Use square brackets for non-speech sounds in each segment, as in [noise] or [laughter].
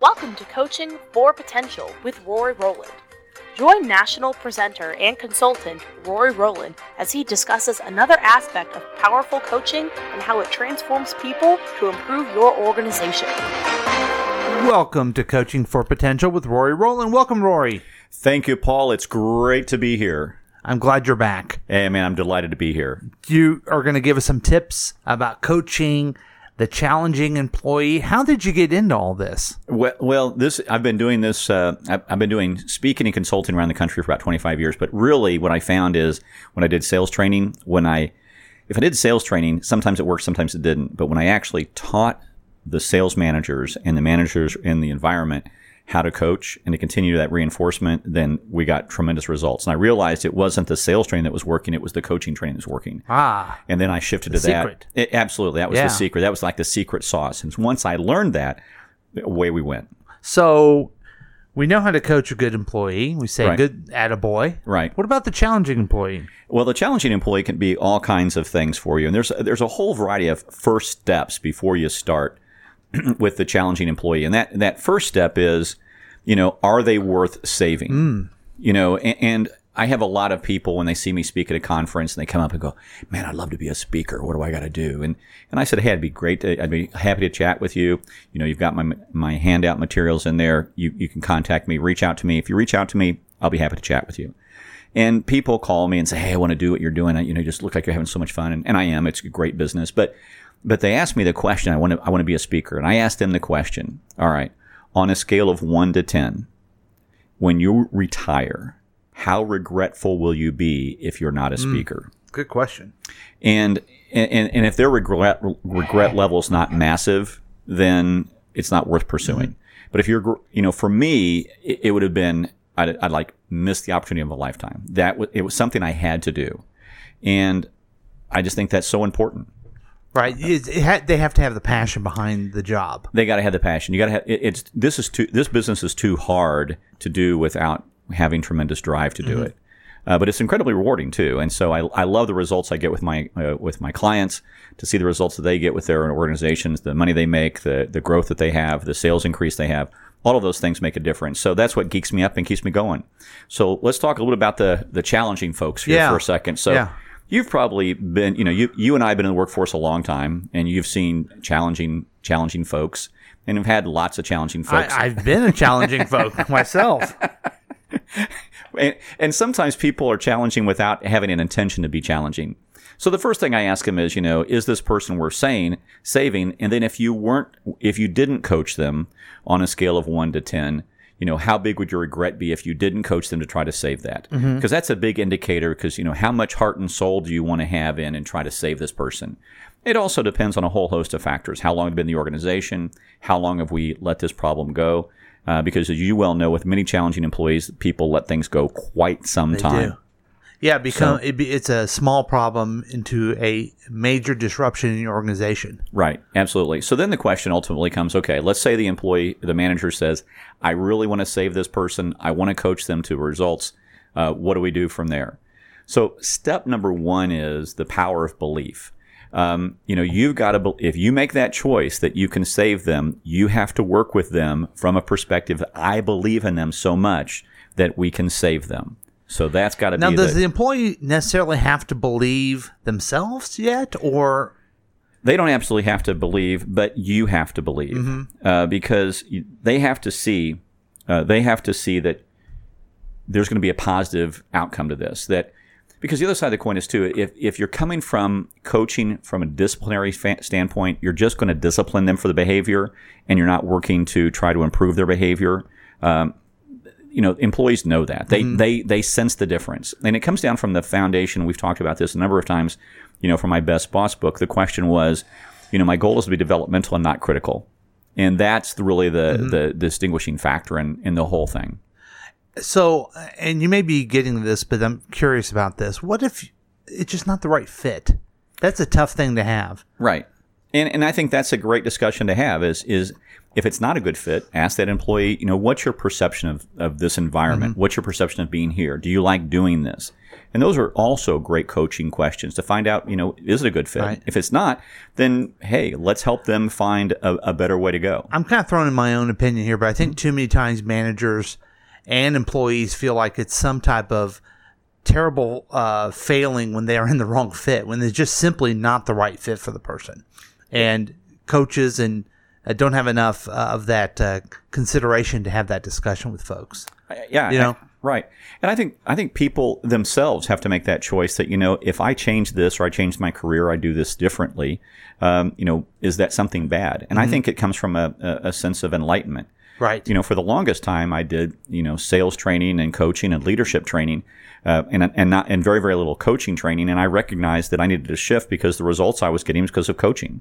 Welcome to Coaching for Potential with Rory Rowland. Join national presenter and consultant Rory Rowland as he discusses another aspect of powerful coaching and how it transforms people to improve your organization. Welcome to Coaching for Potential with Rory Rowland. Welcome, Rory. Thank you, Paul. It's great to be here. I'm glad you're back. Hey, man, I'm delighted to be here. You are going to give us some tips about coaching the challenging employee. How did you get into all this? Well, well this I've been doing this. Uh, I've, I've been doing speaking and consulting around the country for about 25 years. But really, what I found is when I did sales training, when I if I did sales training, sometimes it worked, sometimes it didn't. But when I actually taught the sales managers and the managers in the environment how to coach and to continue that reinforcement, then we got tremendous results. And I realized it wasn't the sales training that was working, it was the coaching training that was working. Ah. And then I shifted to that. It- absolutely. That was Yeah. the secret. That was like the secret sauce. And once I learned that, away we went. So we know how to coach a good employee. We say Right. good attaboy. Right. What about the challenging employee? Well, the challenging employee can be all kinds of things for you, and there's there's a whole variety of first steps before you start [clears throat] with the challenging employee, and that that first step is, you know, are they worth saving? Hmm. You know, and, and I have a lot of people when they see me speak at a conference and they come up and go, "Man, I'd love to be a speaker. What do I got to do?" And and I said, "Hey, it'd be great. To, I'd be happy to chat with you. You know, you've got my my handout materials in there. You you can contact me, reach out to me. If you reach out to me, I'll be happy to chat with you." And people call me and say, "Hey, I want to do what you're doing. I- You know, you just look like you're having so much fun." And, and I am. It's a great business, but but they asked me the question. I want to I want to be a speaker, and I asked them the question. All right, on a scale of one to ten, when you retire, how regretful will you be if you're not a hmm. speaker? Good question. And and and if their regret regret level is not massive, then it's not worth pursuing. Mm-hmm. But if you're, you know, for me, it, it would have been I'd, I'd like missed the opportunity of a lifetime. That was, it was something I had to do, and I just think that's so important. Right. It ha- they have to have the passion behind the job. They got to have the passion. You got to have it, it's this is too this business is too hard to do without having tremendous drive to do it. Uh, but it's incredibly rewarding too, and so I, I love the results I get with my uh, with my clients to see the results that they get with their organizations, the money they make, the the growth that they have, the sales increase they have. All of those things make a difference. So that's what geeks me up and keeps me going. So let's talk a little bit about the the challenging folks here Yeah. for a second. So Yeah. You've probably been, you know, you you and I have been in the workforce a long time, and you've seen challenging challenging folks, and have had lots of challenging folks. I, I've been a challenging folk [laughs] myself. and, and sometimes people are challenging without having an intention to be challenging. So the first thing I ask them is, you know, is this person worth saying, saving? And then if you weren't, if you didn't coach them on a scale of one to 10, you know, how big would your regret be if you didn't coach them to try to save that? Because that's a big indicator because, you know, how much heart and soul do you want to have in and try to save this person? It also depends on a whole host of factors. How long have been in the organization? How long have we let this problem go? Uh, because as you well know, with many challenging employees, people let things go quite some time. do. Yeah, become So- it be, it's a small problem into a major disruption in your organization. Right, absolutely. So then the question ultimately comes okay, let's say the employee, the manager says, I really want to save this person. I want to coach them to results. Uh, what do we do from there? So step number one is the power of belief. Um, you know, you've got to, if you make that choice that you can save them, you have to work with them from a perspective I believe in them so much that we can save them. So that's got to be. Now, does the, the employee necessarily have to believe themselves yet, or they don't absolutely have to believe, but you have to believe uh, because you, they have to see uh, they have to see that there's going to be a positive outcome to this. That because the other side of the coin is too, if if you're coming from coaching from a disciplinary fa- standpoint, you're just going to discipline them for the behavior, and you're not working to try to improve their behavior. Um, you know, employees know that they mm-hmm. they they sense the difference, and it comes down from the foundation. We've talked about this a number of times. You know, from my best boss book, the question was, you know, my goal is to be developmental and not critical, and that's the, really the mm-hmm. the distinguishing factor in in the whole thing. so? And you may be getting this, but I'm curious about this. What if it's just not the right fit? That's a tough thing to have. Right. And and I think that's a great discussion to have is is if it's not a good fit, ask that employee, you know, what's your perception of, of this environment? What's your perception of being here? Do you like doing this? And those are also great coaching questions to find out, you know, is it a good fit? Right. If it's not, then hey, let's help them find a, a better way to go. I'm kind of throwing in my own opinion here, but I think too many times managers and employees feel like it's some type of terrible uh, failing when they are in the wrong fit, when they're just simply not the right fit for the person. And coaches and uh, don't have enough uh, of that uh, consideration to have that discussion with folks. yeah, You know? right. And I think I think people themselves have to make that choice that you know if I change this or I change my career, I do this differently. Um, you know, is that something bad? And I think it comes from a, a sense of enlightenment. Right. You know, for the longest time, I did you know sales training and coaching and leadership training, uh, and and not and very very little coaching training. And I recognized that I needed to shift because the results I was getting was because of coaching,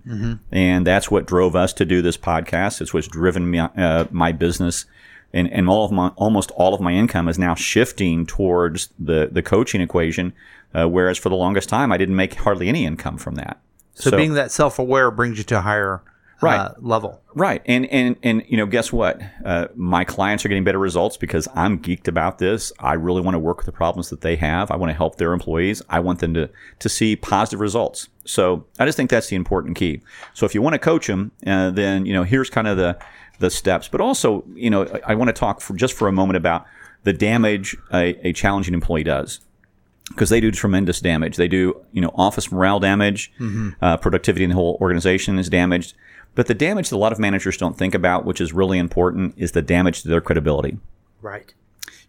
and that's what drove us to do this podcast. It's what's driven me uh, my business. And, and all of my almost all of my income is now shifting towards the the coaching equation, uh, whereas for the longest time I didn't make hardly any income from that. so, being that self aware brings you to a higher Right. uh, level. Right, and and and you know, guess what? Uh, my clients are getting better results because I'm geeked about this. I really want to work with the problems that they have. I want to help their employees. I want them to to see positive results. So I just think that's the important key. So if you want to coach them, uh, then you know, here's kind of the the steps. But also, you know, I, I want to talk for just for a moment about the damage a, a challenging employee does because they do tremendous damage. They do, you know, office morale damage, uh, productivity in the whole organization is damaged. But the damage that a lot of managers don't think about, which is really important, is the damage to their credibility. Right.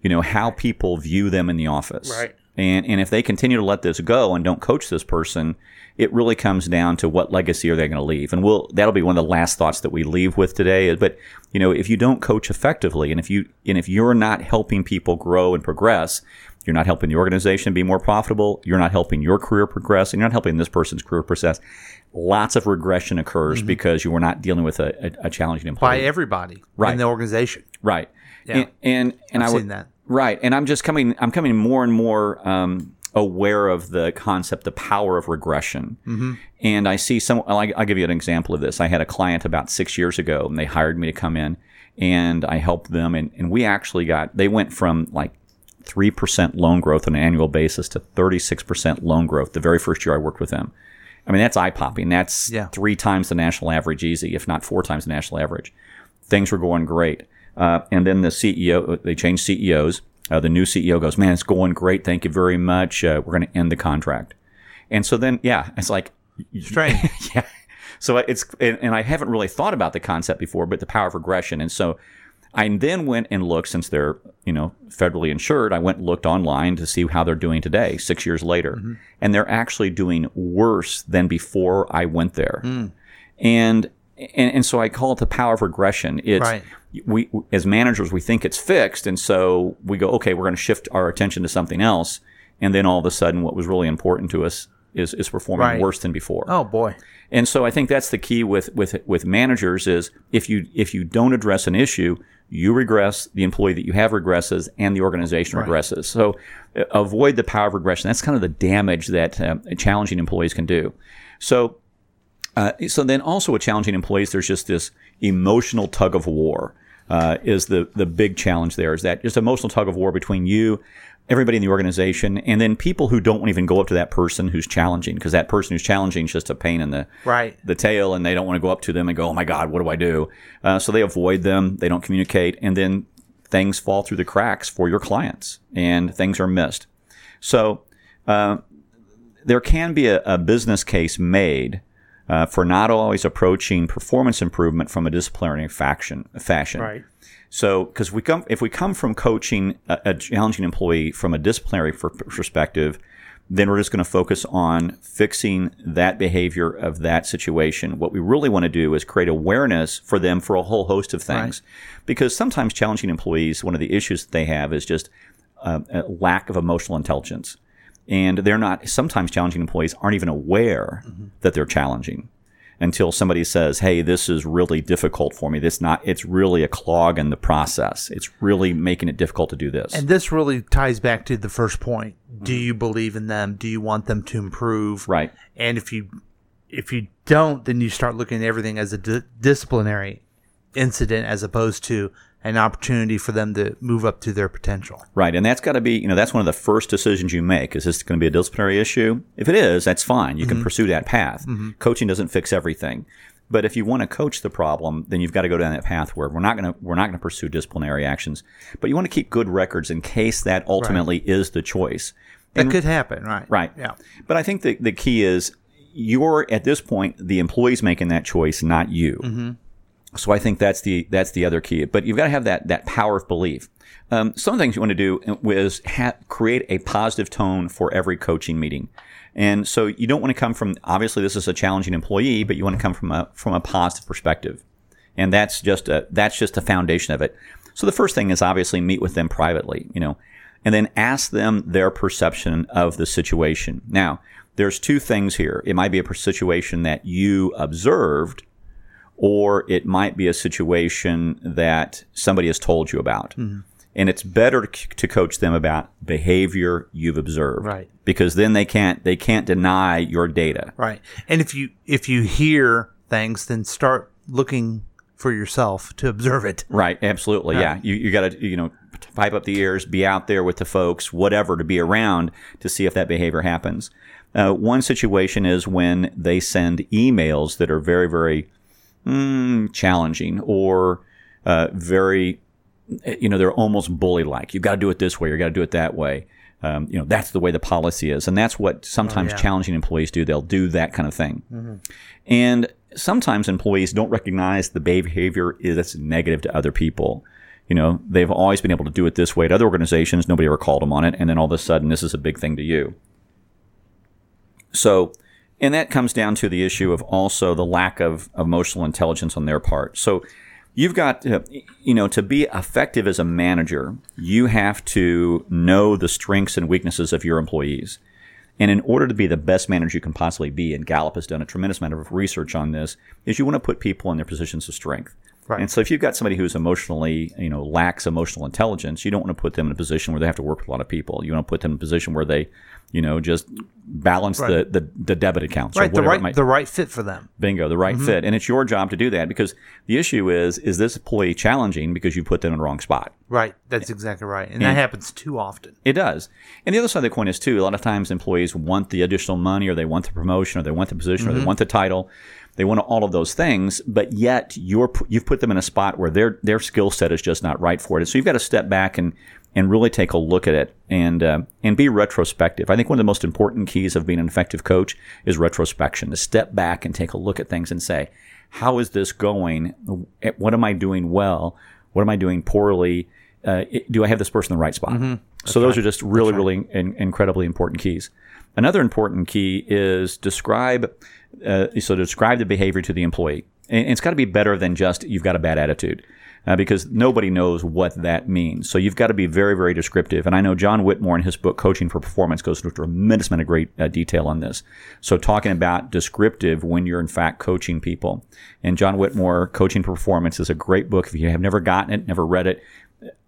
You know, how people view them in the office. Right. And, and if they continue to let this go and don't coach this person, it really comes down to what legacy are they going to leave. And we'll, that'll be one of the last thoughts that we leave with today. But, you know, if you don't coach effectively and if you, and if you're not helping people grow and progress, you're not helping the organization be more profitable. You're not helping your career progress, and you're not helping this person's career progress. Lots of regression occurs because you are not dealing with a, a, a challenging employee. By everybody Right. in the organization. Right. Yeah. And and, and I've I would seen that. right. And I'm just coming. I'm coming more and more um, aware of the concept, the power of regression. Mm-hmm. And I see some. I'll, I'll give you an example of this. I had a client about six years ago, and they hired me to come in, and I helped them, and, and we actually got. They went from like. 3% loan growth on an annual basis to 36% loan growth the very first year I worked with them. I mean, that's eye popping. That's Yeah. three times the national average easy, if not four times the national average things were going great. Uh, and then the CEO, they changed CEOs. Uh, the new CEO goes, man, it's going great. Thank you very much. Uh, we're going to end the contract. And so then, yeah, it's like, Strange. [laughs] yeah. So it's, and, and I haven't really thought about the concept before, but the power of regression. And so I then went and looked, since they're, you know, federally insured, I went and looked online to see how they're doing today, six years later. Mm-hmm. And they're actually doing worse than before I went there. Mm. And, and, and so I call it the power of regression. It's, Right. we, as managers, we think it's fixed. And so we go, okay, we're going to shift our attention to something else. And then all of a sudden, what was really important to us is, is performing Right. worse than before. Oh boy. And so I think that's the key with, with, with managers is if you, if you don't address an issue, you regress, the employee that you have regresses, and the organization regresses. So uh, avoid the power of regression. That's kind of the damage that um, challenging employees can do. So, uh, so then also with challenging employees, there's just this emotional tug of war. Uh, is the the big challenge there? Is that just emotional tug of war between you, everybody in the organization, and then people who don't even go up to that person who's challenging because that person who's challenging is just a pain in the Right. the tail, and they don't want to go up to them and go, "Oh my God, what do I do?" Uh, so they avoid them. They don't communicate, and then things fall through the cracks for your clients, and things are missed. So uh, there can be a, a business case made uh, for not always approaching performance improvement from a disciplinary faction, fashion. Right. So, because we come, if we come from coaching a, a challenging employee from a disciplinary per- perspective, then we're just going to focus on fixing that behavior of that situation. What we really want to do is create awareness for them for a whole host of things, because sometimes challenging employees, one of the issues that they have is just uh, a lack of emotional intelligence, and they're not. Sometimes challenging employees aren't even aware mm-hmm. that they're challenging until somebody says, "Hey, this is really difficult for me. This not. It's really a clog in the process. It's really making it difficult to do this." And this really ties back to the first point. Do mm-hmm. you believe in them? Do you want them to improve? right. And if you if you don't, then you start looking at everything as a di- disciplinary incident as opposed to an opportunity for them to move up to their potential. Right. And that's got to be, you know, that's one of the first decisions you make. Is this going to be a disciplinary issue? If it is, that's fine. You can pursue that path. Coaching doesn't fix everything. But if you want to coach the problem, then you've got to go down that path where we're not going to we're not going to pursue disciplinary actions, but you want to keep good records in case that ultimately is the choice. That could happen, right? Right. Yeah. But I think the the key is you're at this point the employee's making that choice, not you. Mm-hmm. So I think that's the that's the other key. But you've got to have that that power of belief. Um, some things you want to do is ha- create a positive tone for every coaching meeting. And so you don't want to come from obviously this is a challenging employee, but you want to come from a from a positive perspective. And that's just a that's just the foundation of it. So the first thing is obviously meet with them privately, you know, and then ask them their perception of the situation. Now, there's two things here. It might be a situation that you observed or it might be a situation that somebody has told you about. And it's better to, coach them about behavior you've observed, Right. Because then they can't they can't deny your data, Right. And if you if you hear things, then start looking for yourself to observe it. right? Absolutely, yeah. You you got to you know pipe up the ears, be out there with the folks, whatever, to be around to see if that behavior happens. Uh, one situation is when they send emails that are very very mm, challenging or uh, very you know, they're almost bully like. You've got to do it this way, you've got to do it that way. Um, you know, that's the way the policy is. And that's what sometimes yeah. challenging employees do. They'll do that kind of thing. And sometimes employees don't recognize the behavior is negative to other people. You know, they've always been able to do it this way at other organizations. Nobody ever called them on it. And then all of a sudden, this is a big thing to you. So, and that comes down to the issue of also the lack of emotional intelligence on their part. So, you've got to, you know to be effective as a manager you have to know the strengths and weaknesses of your employees and in order to be the best manager you can possibly be and gallup has done a tremendous amount of research on this is you want to put people in their positions of strength Right. and so if you've got somebody who's emotionally you know lacks emotional intelligence you don't want to put them in a position where they have to work with a lot of people you want to put them in a position where they you know just balance the, the the debit accounts Right. The right might- the right fit for them. bingo the right mm-hmm. fit and it's your job to do that because the issue is is this employee challenging because you put them in the wrong spot Right. That's exactly right. And that happens too often. it does and the other side of the coin is too a lot of times employees want the additional money or they want the promotion or they want the position or they mm-hmm. want the title they want all of those things but yet you're you've put them in a spot where their their skill set is just not right for it and so you've got to step back and and really take a look at it and uh, and be retrospective. I think one of the most important keys of being an effective coach is retrospection. To step back and take a look at things and say, how is this going? What am I doing well? What am I doing poorly? Uh, do I have this person in the right spot? So those are just really, really in, incredibly important keys. Another important key is describe. Uh, so describe the behavior to the employee, and it's got to be better than just you've got a bad attitude uh, because nobody knows what that means. So you've got to be very, very descriptive. And I know John Whitmore in his book Coaching for Performance goes into a tremendous amount of great uh, detail on this. So talking about descriptive when you're in fact coaching people. And John Whitmore Coaching for Performance is a great book. If you have never gotten it, never read it,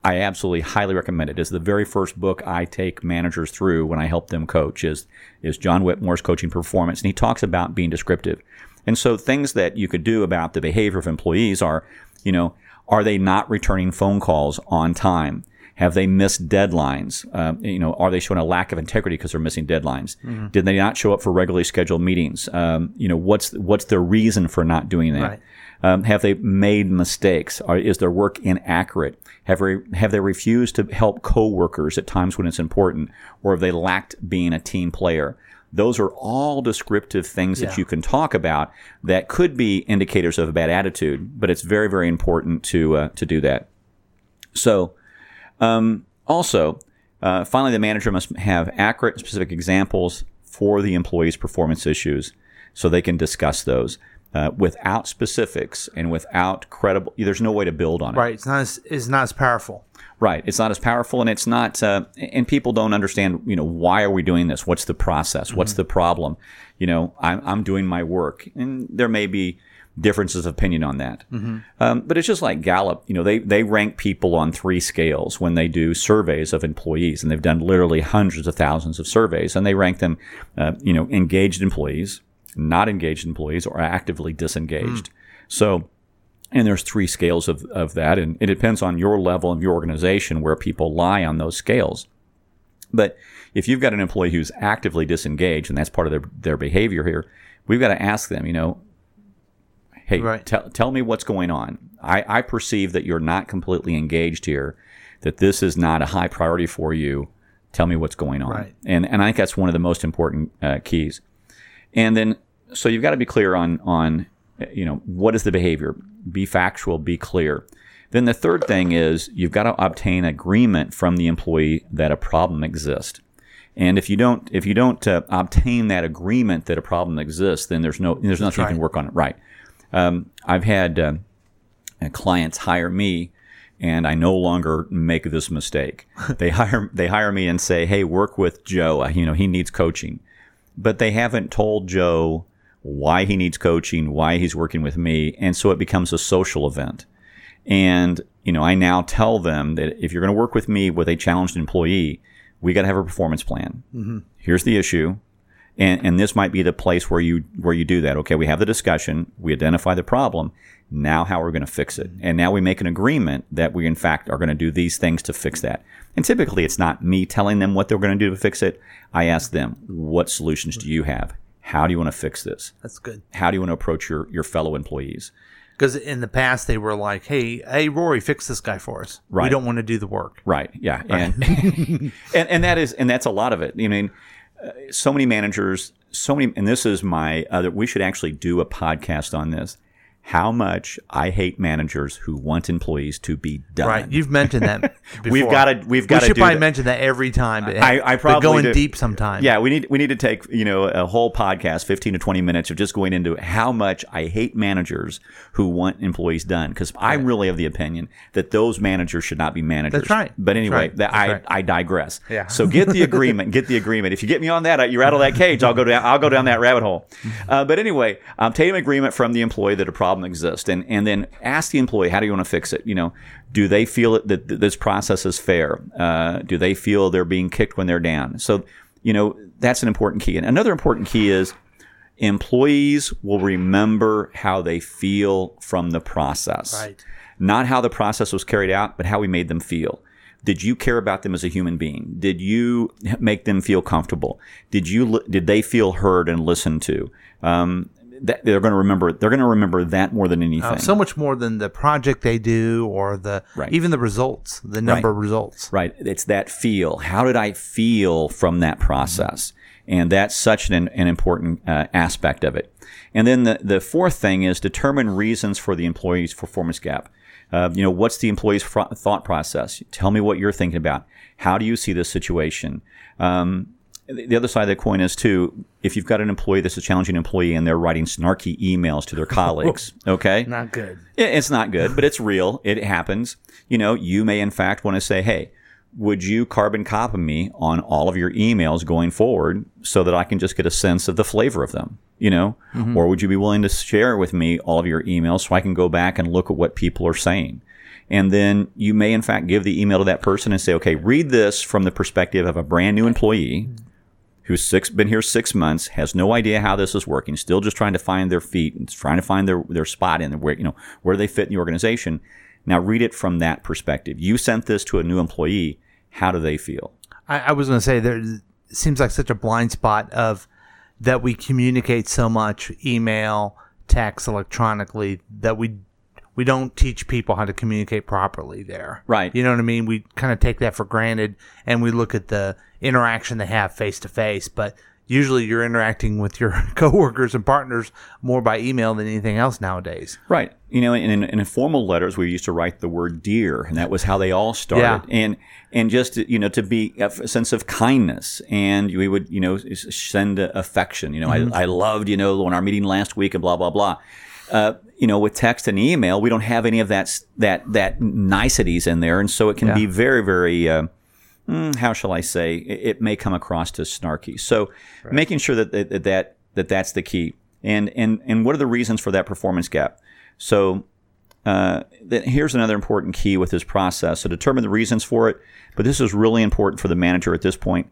I absolutely highly recommend it. It's the very first book I take managers through when I help them coach is is John Whitmore's Coaching Performance, and he talks about being descriptive. And so things that you could do about the behavior of employees are, you know, are they not returning phone calls on time? Have they missed deadlines? Uh, you know, are they showing a lack of integrity because they're missing deadlines? Did they not show up for regularly scheduled meetings? Um, you know, what's what's their reason for not doing that? Right. Um, have they made mistakes? Or is their work inaccurate? Have, re- have they refused to help coworkers at times when it's important? Or have they lacked being a team player? Those are all descriptive things that you can talk about that could be indicators of a bad attitude, but it's very, very important to, uh, to do that. So, um, also, uh, finally, the manager must have accurate specific examples for the employee's performance issues so they can discuss those. Uh, without specifics and without credible, there's no way to build on it. Right. It's not as it's not as powerful. Right. It's not as powerful, and it's not. Uh, and people don't understand. You know, why are we doing this? What's the process? What's the problem? You know, I'm I'm doing my work, and there may be differences of opinion on that. Um, but it's just like Gallup. You know, they they rank people on three scales when they do surveys of employees, and they've done literally hundreds of thousands of surveys, and they rank them. Uh, you know, engaged employees, not engaged employees, or actively disengaged. So And there's three scales of, of that, and it depends on your level of your organization where people lie on those scales. But if you've got an employee who's actively disengaged, and that's part of their, their behavior here, we've got to ask them, you know, hey, Right. tell tell me what's going on. I, I perceive that you're not completely engaged here, that this is not a high priority for you. Tell me what's going on. Right. And, and I think that's one of the most important uh, keys. And then, so you've got to be clear on, on, you know, what is the behavior? Be factual, be clear. Then the third thing is you've got to obtain agreement from the employee that a problem exists. And if you don't, if you don't uh, obtain that agreement that a problem exists, then there's no, there's nothing you can work on it. Right. Um, I've had uh, uh, clients hire me, and I no longer make this mistake. [laughs] they hire they hire me and say, "Hey, work with Joe. Uh, You know, he needs coaching," but they haven't told Joe why he needs coaching, why he's working with me, and so it becomes a social event. And you know, I now tell them that if you're going to work with me with a challenged employee, we got to have a performance plan. Mm-hmm. Here's the issue, and and this might be the place where you where you do that. Okay, we have the discussion, we identify the problem. Now, how are we going to fix it? And now we make an agreement that we, in fact, are going to do these things to fix that. And typically, it's not me telling them what they're going to do to fix it. I ask them, what solutions do you have? How do you want to fix this? That's good. How do you want to approach your, your fellow employees? Because in the past they were like, "Hey, hey, Rory, fix this guy for us. We don't want to do the work." Right. Yeah. And, [laughs] and and that is and that's a lot of it. I mean, so many managers, so many, and this is my other. We should actually do a podcast on this. How much I hate managers who want employees to be done. Right. You've mentioned that. [laughs] Before. We've gotta- we've gotta We should probably that. mention that every time. But I- I probably going do. deep sometime. Yeah, we need we need to take you know a whole podcast, fifteen to twenty minutes of just going into how much I hate managers who want employees done because I'm really of the opinion that those managers should not be managers. That's right. But anyway, right. that I right. I digress. Yeah. So get the [laughs] agreement. get the agreement. If you get me on that, you rattle that cage. I'll go down. I'll go down that rabbit hole. Uh, but anyway, obtain an agreement from the employee that a problem exists, and and then ask the employee how do you want to fix it. You know, do they feel that th- this process is fair? Uh, do they feel they're being kicked when they're down? So you know that's an important key. And another important key is employees will remember how they feel from the process Right. not how the process was carried out, but how we made them feel. Did you care about them as a human being? Did you make them feel comfortable? Did you did they feel heard and listened to? Um, that, they're going to remember. They're going to remember that more than anything. Uh, so much more than the project they do or the Right. even the results, the number of results. Right. It's that feel. How did I feel from that process? And that's such an, an important uh, aspect of it. And then the, the fourth thing is determine reasons for the employee's performance gap. Uh, you know, what's the employee's fr- thought process? Tell me what you're thinking about. How do you see this situation? Um, the the other side of the coin is too, if you've got an employee that's a challenging employee and they're writing snarky emails to their [laughs] colleagues, okay? Not good. It's not good, but it's real. It happens. You know, you may in fact want to say, hey, would you carbon copy me on all of your emails going forward so that I can just get a sense of the flavor of them? You know, mm-hmm. or would you be willing to share with me all of your emails so I can go back and look at what people are saying? And then you may in fact give the email to that person and say, okay, read this from the perspective of a brand new employee who's six, been here six months, has no idea how this is working, still just trying to find their feet and trying to find their, their spot in where, you know, where they fit in the organization. Now read it from that perspective. You sent this to a new employee. How do they feel? I, I was going to say there seems like such a blind spot of that we communicate so much email, text, electronically that we we don't teach people how to communicate properly there. Right. You know what I mean? We kind of take that for granted and we look at the interaction they have face to face, but usually you're interacting with your [laughs] coworkers and partners more by email than anything else nowadays. Right. You know, in, in informal letters, we used to write the word dear, and that was how they all started. Yeah. And and just you know to be a sense of kindness, and we would you know send affection. You know, I, mm-hmm. I loved you know on our meeting last week and blah blah blah. Uh, you know, with text and email, we don't have any of that that that niceties in there, and so it can Yeah. be very very. Uh, mm, how shall I say? It, it may come across as snarky. So, making sure that that, that that that that's the key. And and and what are the reasons for that performance gap? So, uh, th- here's another important key with this process. So, determine the reasons for it. But this is really important for the manager at this point.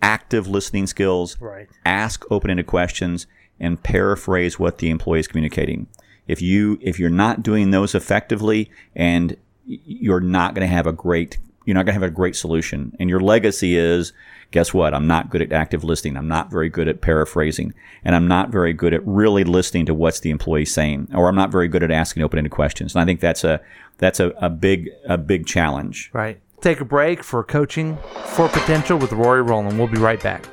Active listening skills. Right. Ask open-ended questions and paraphrase what the employee is communicating. If you if you're not doing those effectively, and you're not going to have a great you're not going to have a great solution. And your legacy is guess what? I'm not good at active listening. I'm not very good at paraphrasing. And I'm not very good at really listening to what's the employee saying. Or I'm not very good at asking open ended questions. And I think that's a that's a, a big a big challenge. Right. Take a break for coaching for potential with Rory Rowland. We'll be right back.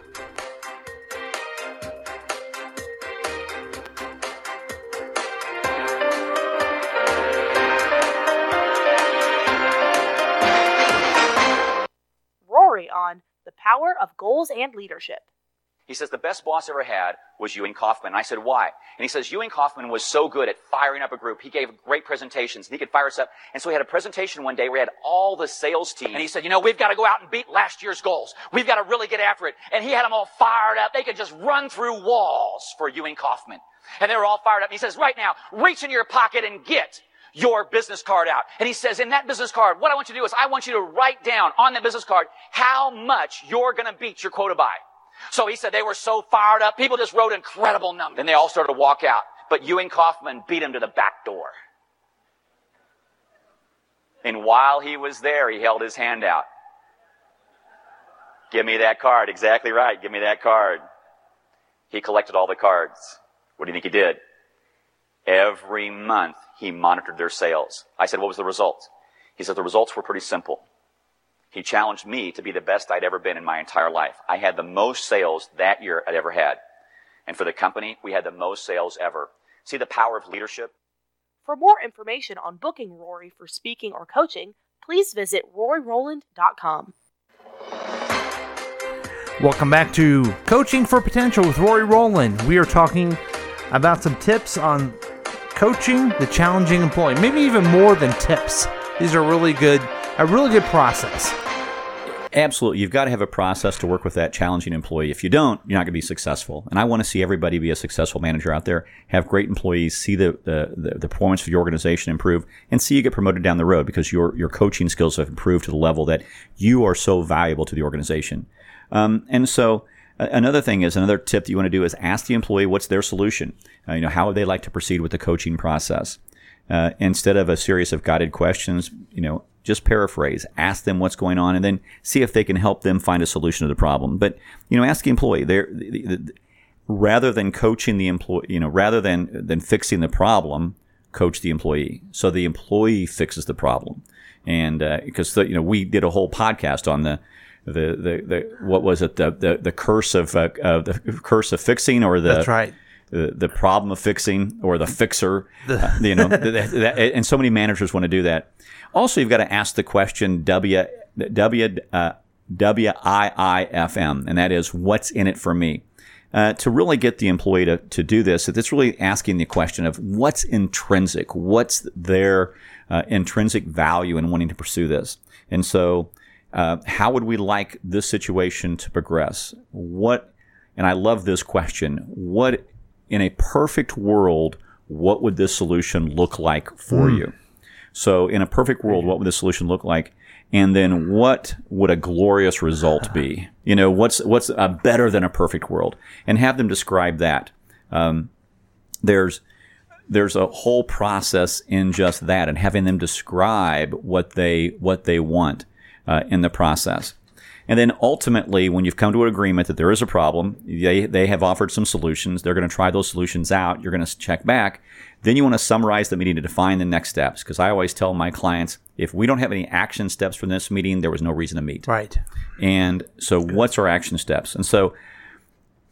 Goals and leadership. He says, the best boss I ever had was Ewing Kauffman. And I said, why? And he says, Ewing Kauffman was so good at firing up a group. He gave great presentations and he could fire us up. And so we had a presentation one day where we had all the sales team. And he said, you know, we've got to go out and beat last year's goals. We've got to really get after it. And he had them all fired up. They could just run through walls for Ewing Kauffman. And they were all fired up. And he says, right now, reach in your pocket and get your business card out. And he says, in that business card, what I want you to do is I want you to write down on that business card how much you're going to beat your quota by. So he said they were so fired up, people just wrote incredible numbers. And they all started to walk out. But Ewing Kauffman beat him to the back door. And while he was there, he held his hand out. Give me that card. Exactly right. Give me that card. He collected all the cards. What do you think he did? Every month he monitored their sales. I said, what was the result? He said the results were pretty simple. He challenged me to be the best I'd ever been in my entire life. I had the most sales that year I'd ever had. And for the company, we had the most sales ever. See the power of leadership? For more information on booking Rory for speaking or coaching, please visit RoryRowland.com. Welcome back to Coaching for Potential with Rory Rowland. We are talking about some tips on coaching the challenging employee. Maybe even more than tips. These are really good, a really good process. Absolutely. You've got to have a process to work with that challenging employee. If you don't, you're not going to be successful. And I want to see everybody be a successful manager out there, have great employees, see the, the, the, performance of your organization improve, and see you get promoted down the road because your, your coaching skills have improved to the level that you are so valuable to the organization. Um, and so, Another thing is another tip that you want to do is ask the employee what's their solution. Uh, you know, how would they like to proceed with the coaching process? Uh, instead of a series of guided questions, you know, just paraphrase, ask them what's going on, and then see if they can help them find a solution to the problem. But you know, ask the employee. There, rather than coaching the employee, you know, rather than than fixing the problem, coach the employee. So the employee fixes the problem, and because uh, you know, we did a whole podcast on the the, the, the what was it the the, the curse of uh, uh, the curse of fixing or the That's right. the, the problem of fixing or the fixer uh, you know [laughs] that, that, and so many managers want to do that. Also you've got to ask the question w w uh, w-i-i-f-m and that is what's in it for me? Uh, to really get the employee to, to do this it's really asking the question of what's intrinsic what's their uh, intrinsic value in wanting to pursue this. And so uh, how would we like this situation to progress? What, and I love this question, what in a perfect world, what would this solution look like for mm. you? So, in a perfect world, what would the solution look like? And then, what would a glorious result be? You know, what's what's a better than a perfect world? And have them describe that. Um, there's there's a whole process in just that, and having them describe what they what they want uh, in the process. And then ultimately, when you've come to an agreement that there is a problem, they, they have offered some solutions. They're going to try those solutions out. You're going to check back. Then you want to summarize the meeting to define the next steps. Because I always tell my clients, if we don't have any action steps from this meeting, there was no reason to meet. Right. And so, what's our action steps? And so,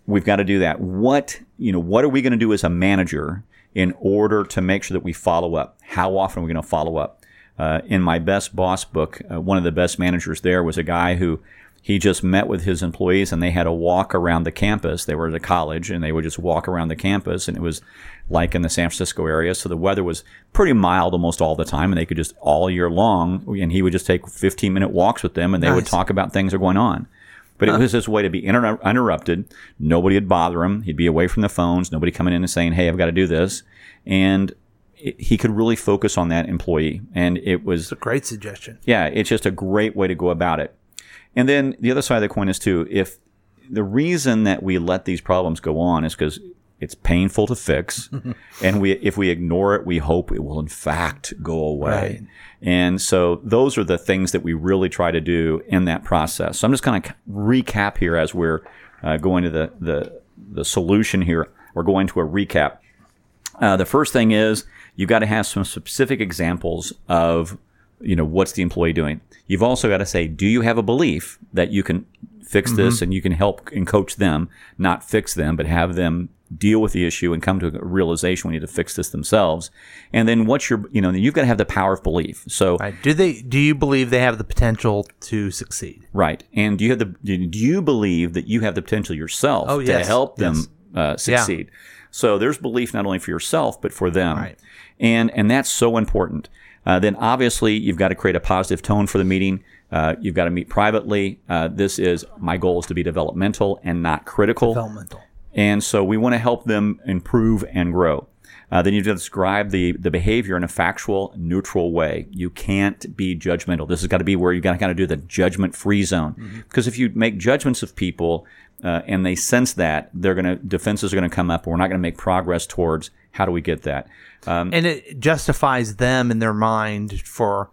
we've got to do that. What you know, what are we going to do as a manager in order to make sure that we follow up? How often are we going to follow up? Uh, in my best boss book, uh, one of the best managers there was a guy who he just met with his employees and they had a walk around the campus. They were at a college and they would just walk around the campus and it was like in the San Francisco area. So the weather was pretty mild almost all the time and they could just all year long and he would just take 15 minute walks with them and they nice. would talk about things that are going on. But huh. it was his way to be inter- uninterrupted. Nobody would bother him. He'd be away from the phones. Nobody coming in and saying, Hey, I've got to do this. And he could really focus on that employee. And it was it's a great suggestion. Yeah, it's just a great way to go about it. And then the other side of the coin is too, if the reason that we let these problems go on is because It's painful to fix, [laughs] and we if we ignore it, we hope it will in fact go away. Right. And so those are the things that we really try to do in that process. So I'm just going to recap here as we're uh, going to the, the the solution here. We're going to a recap. Uh, the first thing is you've got to have some specific examples of you know what's the employee doing. You've also got to say, do you have a belief that you can fix this and you can help and coach them, not fix them, but have them deal with the issue and come to a realization we need to fix this themselves. And then what's your, you know, you've got to have the power of belief. So, Right. Do they? Do you believe they have the potential to succeed? right. And do you have the, do you believe that you have the potential yourself Oh, to help them Yes. uh, succeed? So there's belief not only for yourself, but for them. Right. And, and that's so important. Uh, then obviously you've got to create a positive tone for the meeting. Uh, you've got to meet privately. Uh, this is my goal is to be developmental and not critical. Developmental. And so we want to help them improve and grow. Uh, then you describe the, the behavior in a factual, neutral way. You can't be judgmental. This has got to be where you got to kind of do the judgment free zone. Because if you make judgments of people uh, and they sense that, they're going to defenses are going to come up. And we're not going to make progress towards how do we get that. Um, and it justifies them in their mind for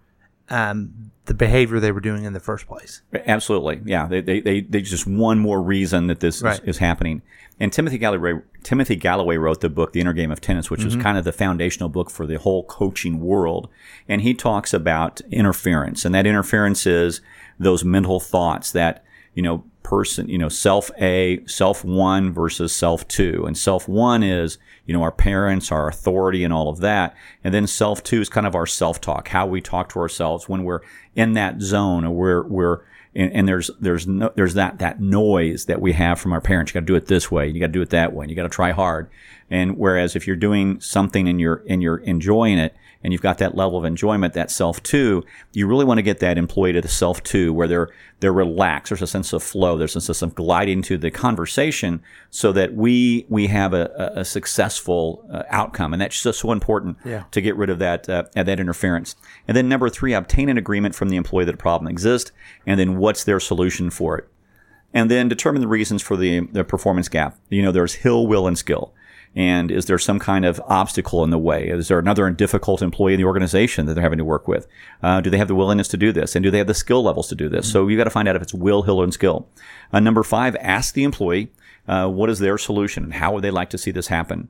um, the behavior they were doing in the first place. Absolutely, yeah. They they they, they just one more reason that this Right. is, is happening. And Timothy Galloway Timothy Galloway wrote the book The Inner Game of Tennis, which is kind of the foundational book for the whole coaching world. And he talks about interference, and that interference is those mental thoughts that you know person you know self A, self one versus self two, and self one is you know our parents, our authority, and all of that, and then self two is kind of our self talk, how we talk to ourselves when we're in that zone or we're we're and, and there's there's no, there's that that noise that we have from our parents. You got to do it this way. You got to do it that way. You got to try hard. And whereas if you're doing something and you're and you're enjoying it, and you've got that level of enjoyment, that self two, you really want to get that employee to the self two, where they're they're relaxed. There's a sense of flow. There's a sense of gliding to the conversation, so that we we have a, a, a successful uh, outcome. And that's just so important Yeah. to get rid of that uh, that interference. And then number three, obtain an agreement from the employee that a problem exists, and then what's their solution for it, and then determine the reasons for the the performance gap. You know, there's hill, will, and skill. And is there some kind of obstacle in the way? Is there another difficult employee in the organization that they're having to work with? Uh, do they have the willingness to do this? And do they have the skill levels to do this? So you've got to find out if it's will, hill, and skill. Uh, number five, ask the employee uh, what is their solution and how would they like to see this happen?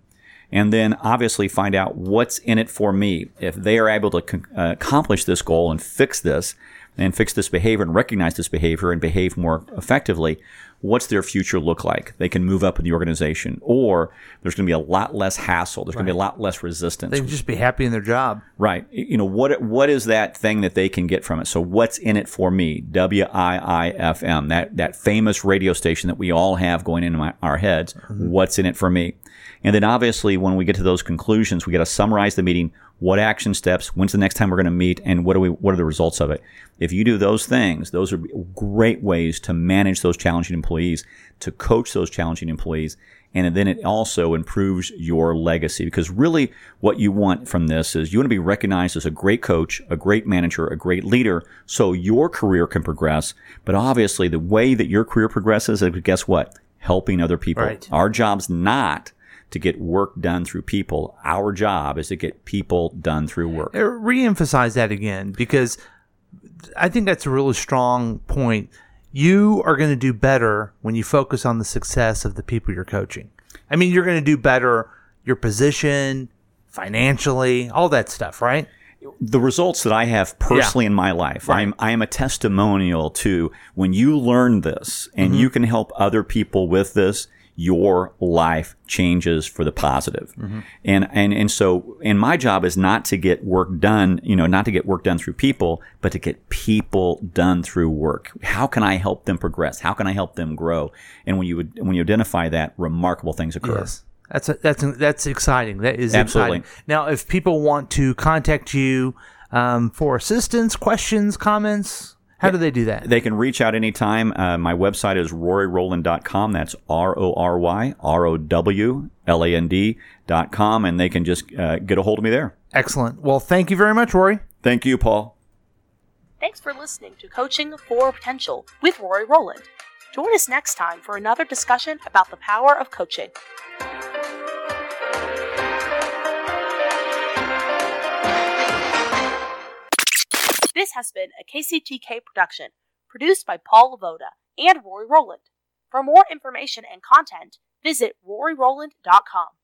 and then obviously find out what's in it for me. If they are able to con- uh, accomplish this goal and fix this, and fix this behavior and recognize this behavior and behave more effectively, what's their future look like? They can move up in the organization, or there's going to be a lot less hassle. There's going to be a lot less resistance. They can just be happy in their job. Right. You know what? What is that thing that they can get from it? So what's in it for me? W I I F M. That that famous radio station that we all have going into my, our heads. Mm-hmm. What's in it for me? And then obviously, when we get to those conclusions, we got to summarize the meeting. What action steps? When's the next time we're going to meet? And what are we? What are the results of it? If you do those things, those are great ways to manage those challenging employees, to coach those challenging employees, and then it also improves your legacy because really what you want from this is you want to be recognized as a great coach, a great manager, a great leader so your career can progress. But obviously the way that your career progresses is guess what? Helping other people. Right. Our job's not to get work done through people. Our job is to get people done through work. Uh, Re-emphasize that again because I think that's a really strong point. You are going to do better when you focus on the success of the people you're coaching. I mean, you're going to do better your position, financially, all that stuff, right? the results that I have personally in my life, I'm I am a testimonial to when you learn this and Mm-hmm. you can help other people with this, your life changes for the positive. Mm-hmm. And and and so and my job is not to get work done, you know, not to get work done through people, but to get people done through work. How can I help them progress? How can I help them grow? And when you would when you identify that, remarkable things occur. Yes. That's that's that's exciting. That is Absolutely. exciting. Now, if people want to contact you um, for assistance, questions, comments, how do they do that? They can reach out anytime. Uh, my website is roryrowland.com. That's R O R Y R O W L A N D.com. And they can just uh, get a hold of me there. Excellent. Well, thank you very much, Rory. Thank you, Paul. Thanks for listening to Coaching for Potential with Rory Rowland. Join us next time for another discussion about the power of coaching. This has been a KCTK production, produced by Paul Lavoda and Rory Rowland. For more information and content, visit RoryRowland.com.